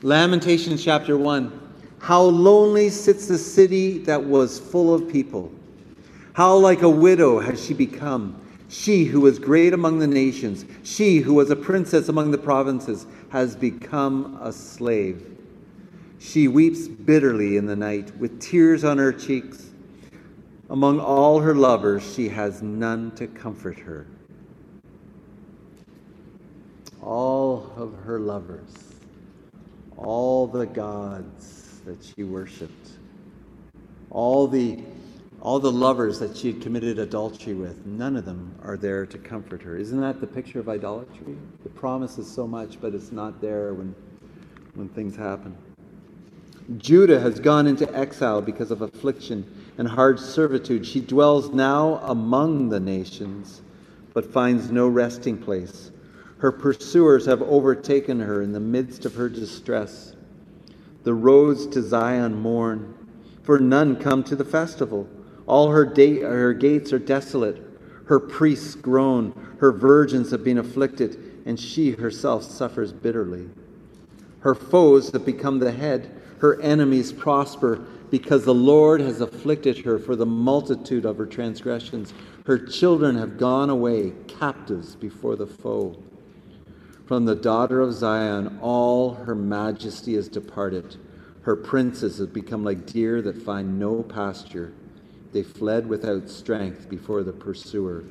Lamentations chapter 1. How lonely sits the city that was full of people. How like a widow has she become she who was great among the nations, she who was a princess among the provinces, has become a slave. She weeps bitterly in the night, with tears on her cheeks. Among all her lovers, she has none to comfort her. All of her lovers, all the gods that she worshiped, all the all the lovers that she had committed adultery with, none of them are there to comfort her. Isn't that the picture of idolatry? It promises so much, but it's not there when, when things happen. Judah has gone into exile because of affliction and hard servitude. She dwells now among the nations, but finds no resting place. Her pursuers have overtaken her in the midst of her distress. The roads to Zion mourn, for none come to the festival. All her, da- her gates are desolate. Her priests groan. Her virgins have been afflicted, and she herself suffers bitterly. Her foes have become the head. Her enemies prosper because the Lord has afflicted her for the multitude of her transgressions. Her children have gone away captives before the foe. From the daughter of Zion, all her majesty is departed. Her princes have become like deer that find no pasture. They fled without strength before the pursuer.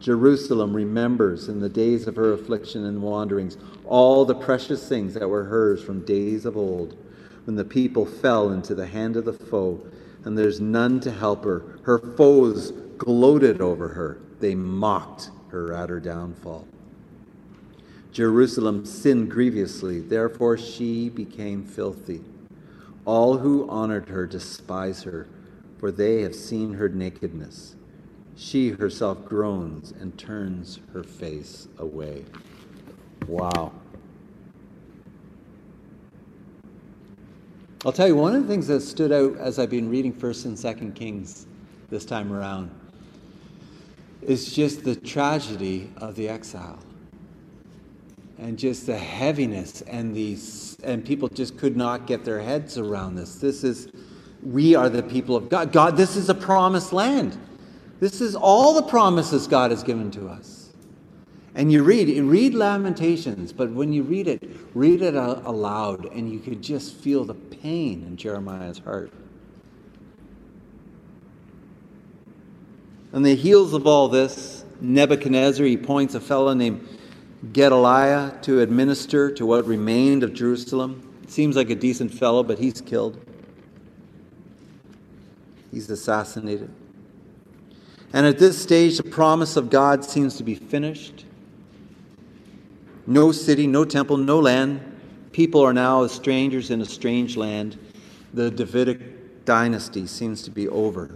Jerusalem remembers in the days of her affliction and wanderings all the precious things that were hers from days of old, when the people fell into the hand of the foe, and there's none to help her. Her foes gloated over her, they mocked her at her downfall. Jerusalem sinned grievously, therefore she became filthy. All who honored her despise her for they have seen her nakedness. She herself groans and turns her face away. Wow. I'll tell you, one of the things that stood out as I've been reading 1st and 2nd Kings this time around is just the tragedy of the exile and just the heaviness and these and people just could not get their heads around this this is we are the people of God. God, this is a promised land. This is all the promises God has given to us. And you read, you read Lamentations, but when you read it, read it aloud, and you could just feel the pain in Jeremiah's heart. On the heels of all this, Nebuchadnezzar, he points a fellow named Gedaliah to administer to what remained of Jerusalem. Seems like a decent fellow, but he's killed. He's assassinated. And at this stage, the promise of God seems to be finished. No city, no temple, no land. People are now as strangers in a strange land. The Davidic dynasty seems to be over.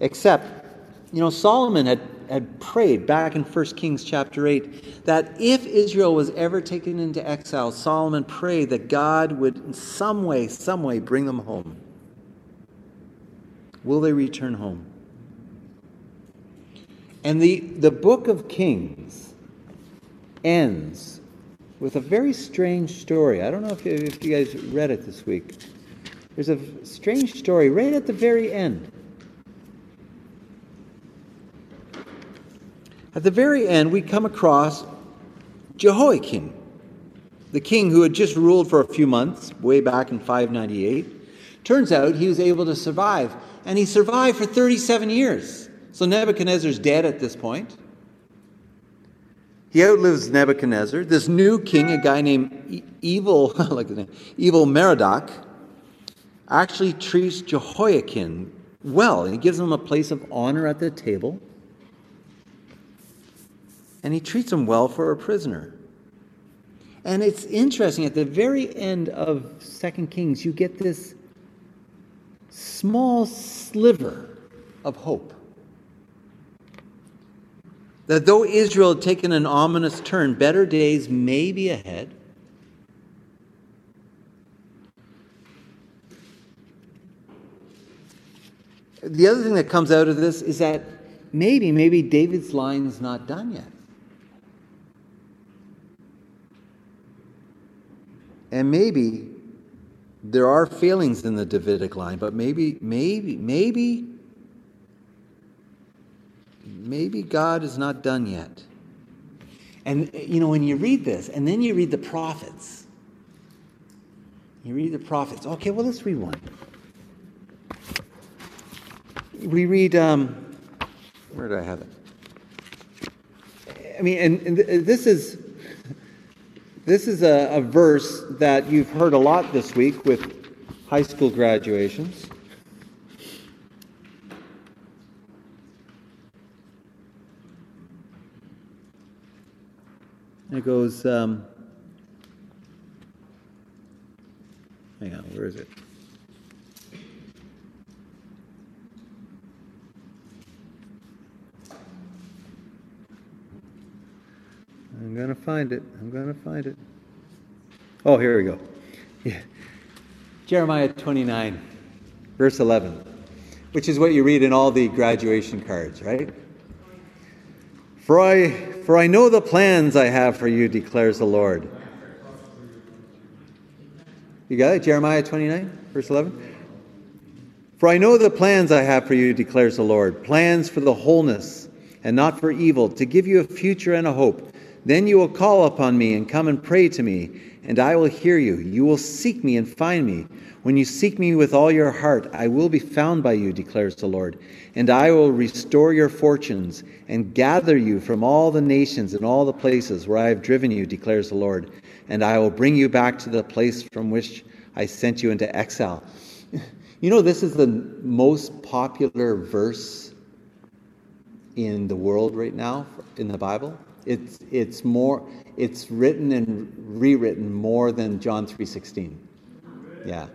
Except, you know, Solomon had, had prayed back in 1 Kings chapter 8 that if Israel was ever taken into exile, Solomon prayed that God would in some way, some way bring them home. Will they return home? And the, the book of Kings ends with a very strange story. I don't know if you, if you guys read it this week. There's a strange story right at the very end. At the very end, we come across Jehoiachin, the king who had just ruled for a few months, way back in 598. Turns out he was able to survive and he survived for 37 years. So Nebuchadnezzar's dead at this point. He outlives Nebuchadnezzar. This new king, a guy named Evil, like name, Evil Merodach, actually treats Jehoiachin well. He gives him a place of honor at the table. And he treats him well for a prisoner. And it's interesting, at the very end of Second Kings, you get this small sliver of hope. That though Israel had taken an ominous turn, better days may be ahead. The other thing that comes out of this is that maybe, maybe David's line is not done yet. And maybe there are failings in the Davidic line, but maybe, maybe, maybe, maybe God is not done yet. And, you know, when you read this, and then you read the prophets, you read the prophets. Okay, well, let's read one. We read, um, where did I have it? I mean, and, and this is this is a, a verse that you've heard a lot this week with high school graduations. It goes, um, hang on, where is it? I'm going to find it. I'm going to find it. Oh, here we go. Yeah. Jeremiah 29, verse 11, which is what you read in all the graduation cards, right? For I, for I know the plans I have for you, declares the Lord. You got it? Jeremiah 29, verse 11? For I know the plans I have for you, declares the Lord plans for the wholeness and not for evil, to give you a future and a hope. Then you will call upon me and come and pray to me, and I will hear you. You will seek me and find me. When you seek me with all your heart, I will be found by you, declares the Lord. And I will restore your fortunes and gather you from all the nations and all the places where I have driven you, declares the Lord. And I will bring you back to the place from which I sent you into exile. You know, this is the most popular verse in the world right now in the Bible. It's, it's, more, it's written and rewritten more than John 3.16. Yeah.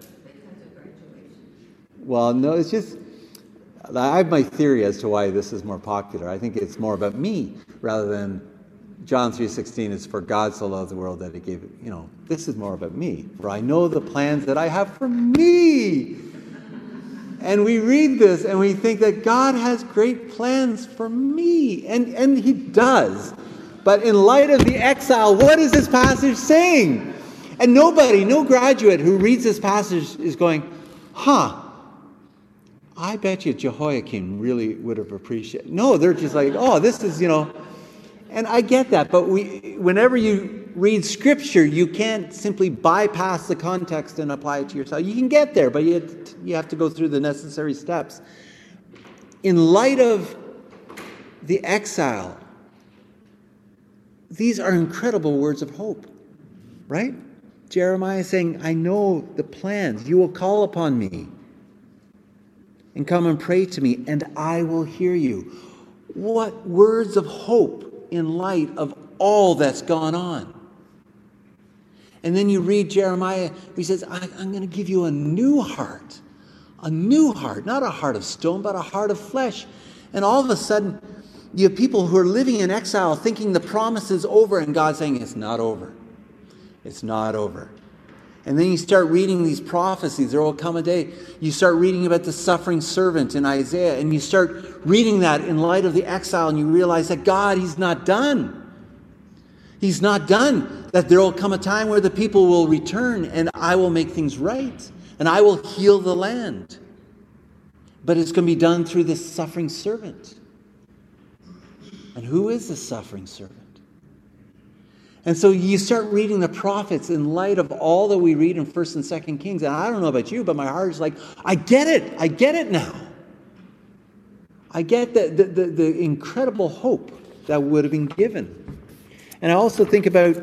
Well, no, it's just, I have my theory as to why this is more popular. I think it's more about me rather than John 3.16 is for God so loved the world that he gave it. You know, this is more about me. For I know the plans that I have for me. And we read this and we think that God has great plans for me. And, and he does. But in light of the exile, what is this passage saying? And nobody, no graduate who reads this passage is going, huh, I bet you Jehoiakim really would have appreciated. No, they're just like, oh, this is, you know. And I get that, but we, whenever you read scripture, you can't simply bypass the context and apply it to yourself. You can get there, but you, you have to go through the necessary steps. In light of the exile, these are incredible words of hope, right? Jeremiah saying, I know the plans. You will call upon me and come and pray to me, and I will hear you. What words of hope in light of all that's gone on. And then you read Jeremiah, he says, I'm going to give you a new heart. A new heart, not a heart of stone, but a heart of flesh. And all of a sudden, you have people who are living in exile thinking the promise is over, and God saying, It's not over. It's not over. And then you start reading these prophecies. There will come a day. You start reading about the suffering servant in Isaiah, and you start reading that in light of the exile, and you realize that God, He's not done. He's not done. That there will come a time where the people will return, and I will make things right, and I will heal the land. But it's going to be done through this suffering servant. And who is the suffering servant? And so you start reading the prophets in light of all that we read in 1st and 2nd Kings. And I don't know about you, but my heart is like, I get it. I get it now. I get the, the, the, the incredible hope that would have been given. And I also think about,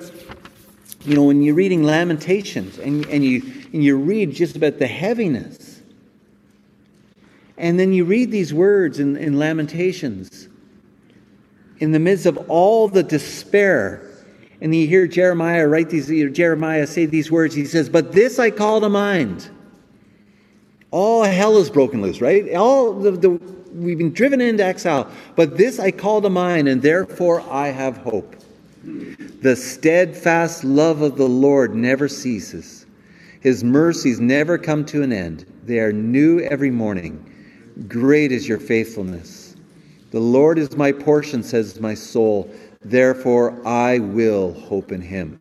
you know, when you're reading Lamentations and, and, you, and you read just about the heaviness. And then you read these words in, in Lamentations in the midst of all the despair and you hear Jeremiah write these, Jeremiah say these words. He says, But this I call to mind. All hell is broken loose, right? All the, the we've been driven into exile. But this I call to mind, and therefore I have hope. The steadfast love of the Lord never ceases. His mercies never come to an end. They are new every morning. Great is your faithfulness. The Lord is my portion, says my soul. Therefore, I will hope in him.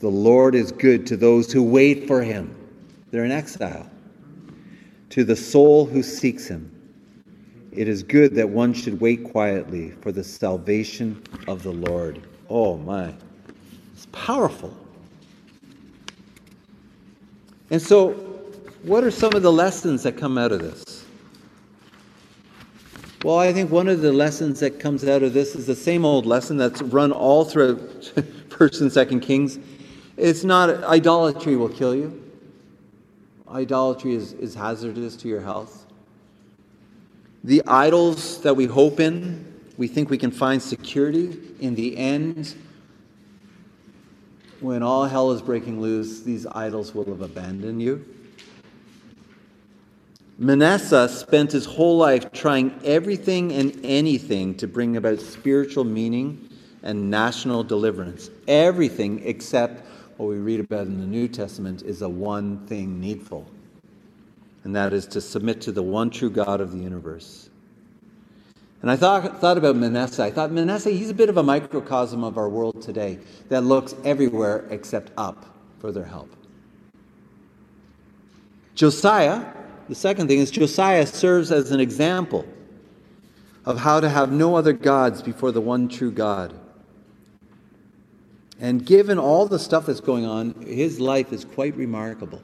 The Lord is good to those who wait for him. They're in exile. To the soul who seeks him. It is good that one should wait quietly for the salvation of the Lord. Oh my. It's powerful. And so, what are some of the lessons that come out of this? Well, I think one of the lessons that comes out of this is the same old lesson that's run all through First and Second Kings. It's not idolatry will kill you. Idolatry is, is hazardous to your health. The idols that we hope in, we think we can find security. In the end, when all hell is breaking loose, these idols will have abandoned you. Manasseh spent his whole life trying everything and anything to bring about spiritual meaning and national deliverance. Everything except what we read about in the New Testament is a one thing needful, and that is to submit to the one true God of the universe. And I thought, thought about Manasseh. I thought, Manasseh, he's a bit of a microcosm of our world today that looks everywhere except up for their help. Josiah, the second thing is Josiah serves as an example of how to have no other gods before the one true God. And given all the stuff that's going on, his life is quite remarkable.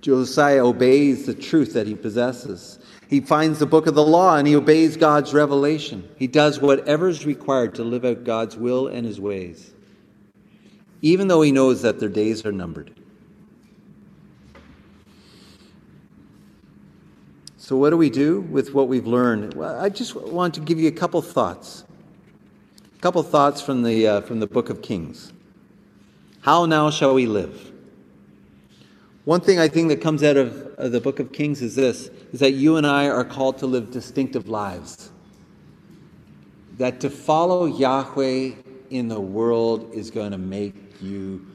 Josiah obeys the truth that he possesses. He finds the book of the law and he obeys God's revelation. He does whatever is required to live out God's will and his ways, even though he knows that their days are numbered. So, what do we do with what we've learned? Well, I just want to give you a couple thoughts. A couple thoughts from the, uh, from the book of Kings. How now shall we live? One thing I think that comes out of, of the book of Kings is this is that you and I are called to live distinctive lives. That to follow Yahweh in the world is going to make you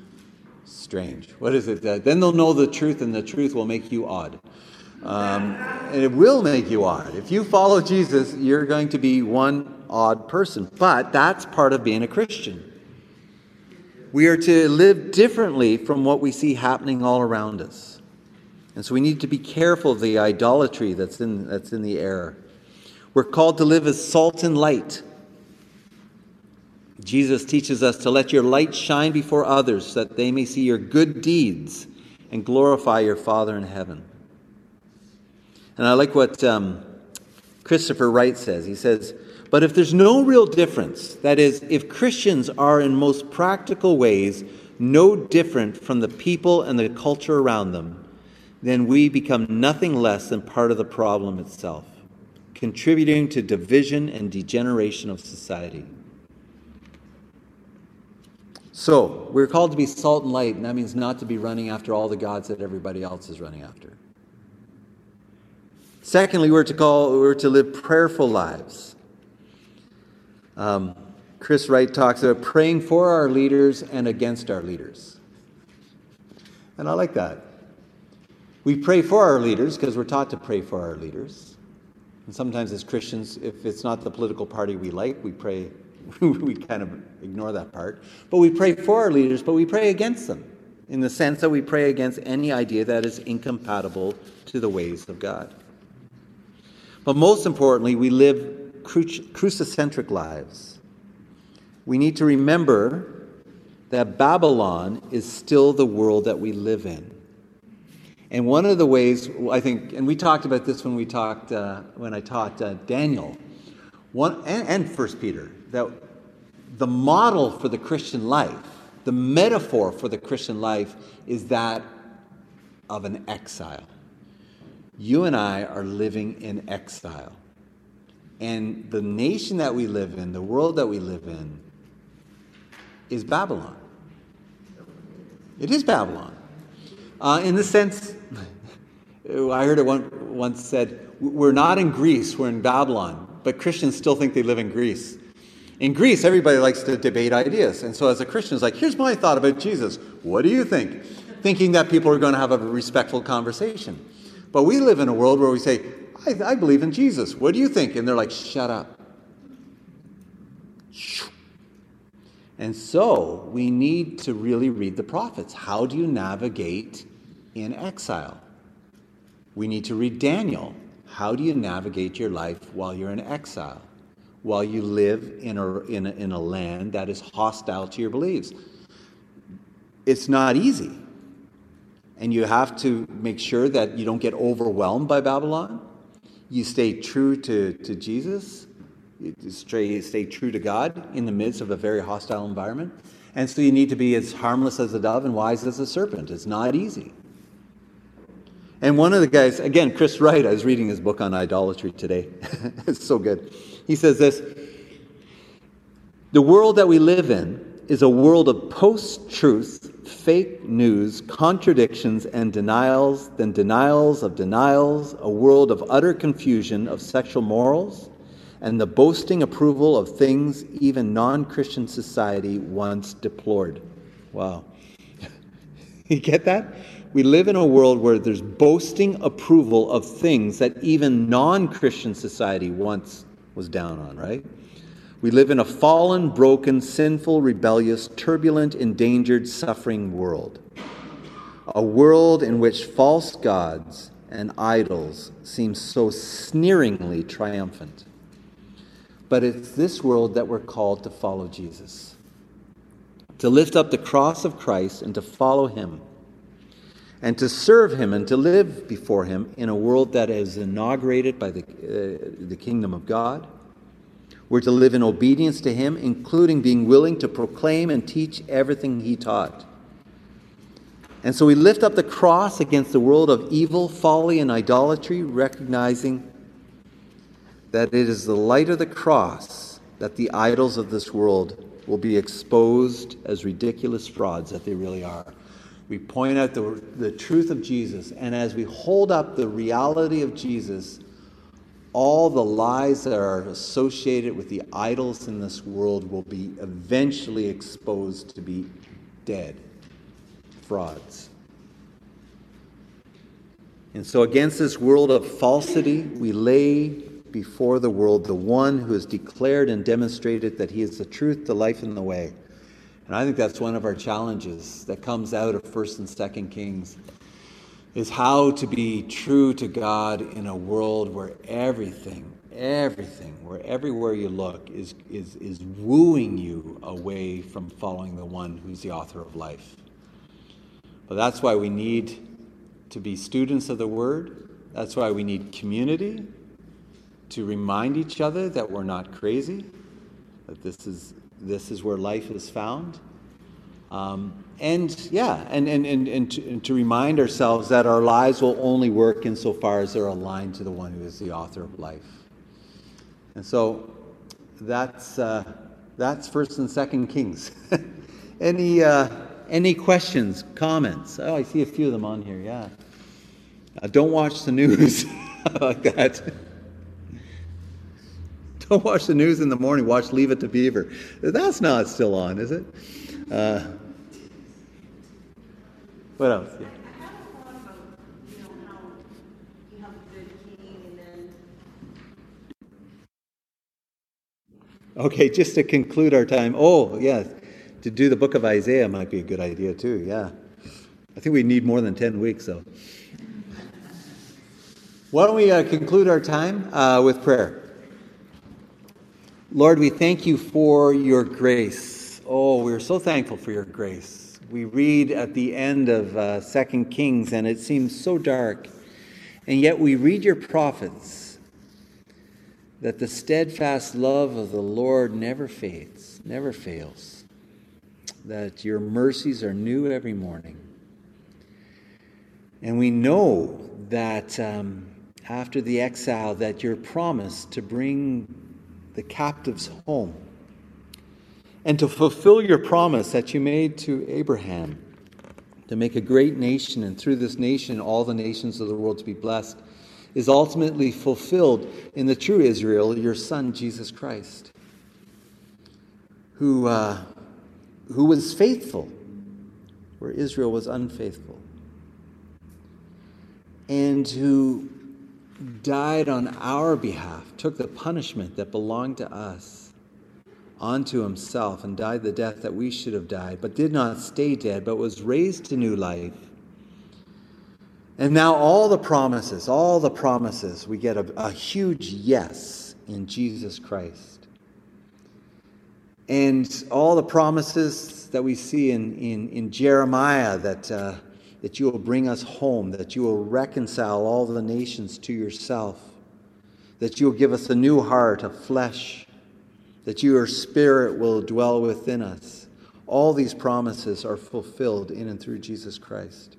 strange. What is it? Then they'll know the truth, and the truth will make you odd. Um, and it will make you odd. If you follow Jesus, you're going to be one odd person. But that's part of being a Christian. We are to live differently from what we see happening all around us. And so we need to be careful of the idolatry that's in, that's in the air. We're called to live as salt and light. Jesus teaches us to let your light shine before others so that they may see your good deeds and glorify your Father in heaven. And I like what um, Christopher Wright says. He says, But if there's no real difference, that is, if Christians are in most practical ways no different from the people and the culture around them, then we become nothing less than part of the problem itself contributing to division and degeneration of society. So, we're called to be salt and light, and that means not to be running after all the gods that everybody else is running after. Secondly, we're to call we're to live prayerful lives. Um, Chris Wright talks about praying for our leaders and against our leaders. And I like that. We pray for our leaders because we're taught to pray for our leaders. And sometimes as Christians, if it's not the political party we like, we pray, we kind of ignore that part. But we pray for our leaders, but we pray against them in the sense that we pray against any idea that is incompatible to the ways of God. But most importantly, we live crucicentric lives. We need to remember that Babylon is still the world that we live in. And one of the ways I think, and we talked about this when we talked uh, when I taught uh, Daniel, one and, and First Peter, that the model for the Christian life, the metaphor for the Christian life, is that of an exile. You and I are living in exile, and the nation that we live in, the world that we live in, is Babylon. It is Babylon. Uh, in the sense, I heard it one, once said, we're not in Greece, we're in Babylon, but Christians still think they live in Greece. In Greece, everybody likes to debate ideas. And so as a Christian, it's like, here's my thought about Jesus. What do you think? Thinking that people are going to have a respectful conversation. But we live in a world where we say, I, I believe in Jesus. What do you think? And they're like, shut up. And so we need to really read the prophets. How do you navigate in exile? We need to read Daniel. How do you navigate your life while you're in exile? While you live in a, in a, in a land that is hostile to your beliefs? It's not easy. And you have to make sure that you don't get overwhelmed by Babylon. You stay true to, to Jesus you stay, stay true to God in the midst of a very hostile environment. And so you need to be as harmless as a dove and wise as a serpent. It's not easy. And one of the guys, again, Chris Wright, I was reading his book on idolatry today. it's so good. He says this The world that we live in is a world of post truth, fake news, contradictions, and denials, then denials of denials, a world of utter confusion of sexual morals and the boasting approval of things even non Christian society once deplored. Wow. you get that? We live in a world where there's boasting approval of things that even non Christian society once was down on, right? We live in a fallen, broken, sinful, rebellious, turbulent, endangered, suffering world. A world in which false gods and idols seem so sneeringly triumphant. But it's this world that we're called to follow Jesus, to lift up the cross of Christ and to follow him, and to serve him and to live before him in a world that is inaugurated by the, uh, the kingdom of God. We're to live in obedience to him, including being willing to proclaim and teach everything he taught. And so we lift up the cross against the world of evil, folly, and idolatry, recognizing that it is the light of the cross that the idols of this world will be exposed as ridiculous frauds that they really are. We point out the, the truth of Jesus, and as we hold up the reality of Jesus, all the lies that are associated with the idols in this world will be eventually exposed to be dead frauds. And so, against this world of falsity, we lay before the world the one who has declared and demonstrated that he is the truth, the life, and the way. And I think that's one of our challenges that comes out of 1st and 2nd Kings. Is how to be true to God in a world where everything, everything, where everywhere you look is, is, is wooing you away from following the one who's the author of life. But that's why we need to be students of the Word. That's why we need community to remind each other that we're not crazy, that this is, this is where life is found. Um, and yeah, and, and, and, and, to, and to remind ourselves that our lives will only work insofar as they're aligned to the one who is the author of life. And so that's, uh, that's First and Second Kings. any, uh, any questions, comments? Oh, I see a few of them on here, yeah. Uh, don't watch the news like that. Don't watch the news in the morning. Watch Leave It to Beaver. That's not still on, is it? Uh, what else? Yeah. Okay, just to conclude our time. Oh, yeah, to do the book of Isaiah might be a good idea too. Yeah. I think we need more than 10 weeks, though. Why don't we uh, conclude our time uh, with prayer? Lord, we thank you for your grace. Oh, we're so thankful for your grace. We read at the end of uh, Second Kings, and it seems so dark. And yet we read your prophets that the steadfast love of the Lord never fades, never fails, that your mercies are new every morning. And we know that um, after the exile, that your promise to bring the captives home and to fulfill your promise that you made to Abraham to make a great nation, and through this nation, all the nations of the world to be blessed, is ultimately fulfilled in the true Israel, your Son, Jesus Christ, who, uh, who was faithful where Israel was unfaithful, and who died on our behalf, took the punishment that belonged to us onto himself, and died the death that we should have died, but did not stay dead, but was raised to new life. And now, all the promises, all the promises, we get a, a huge yes in Jesus Christ. And all the promises that we see in, in, in Jeremiah that. Uh, that you will bring us home, that you will reconcile all the nations to yourself, that you will give us a new heart of flesh, that your spirit will dwell within us. All these promises are fulfilled in and through Jesus Christ.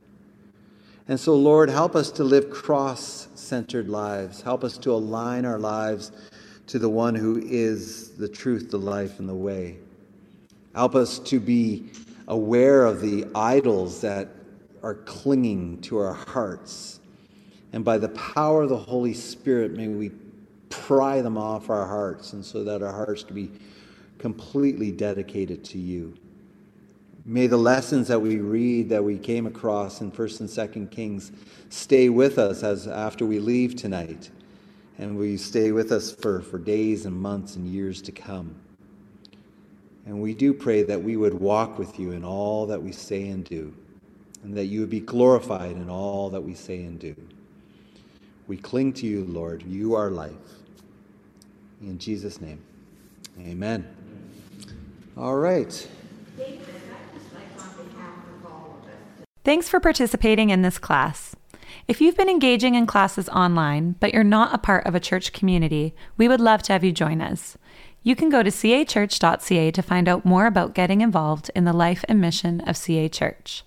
And so, Lord, help us to live cross centered lives. Help us to align our lives to the one who is the truth, the life, and the way. Help us to be aware of the idols that are clinging to our hearts. And by the power of the Holy Spirit, may we pry them off our hearts, and so that our hearts can be completely dedicated to you. May the lessons that we read, that we came across in 1st and 2nd Kings, stay with us as after we leave tonight. And we stay with us for, for days and months and years to come. And we do pray that we would walk with you in all that we say and do and that you would be glorified in all that we say and do. We cling to you, Lord. You are life. In Jesus' name, amen. All right. Thanks for participating in this class. If you've been engaging in classes online, but you're not a part of a church community, we would love to have you join us. You can go to cachurch.ca to find out more about getting involved in the life and mission of CA Church.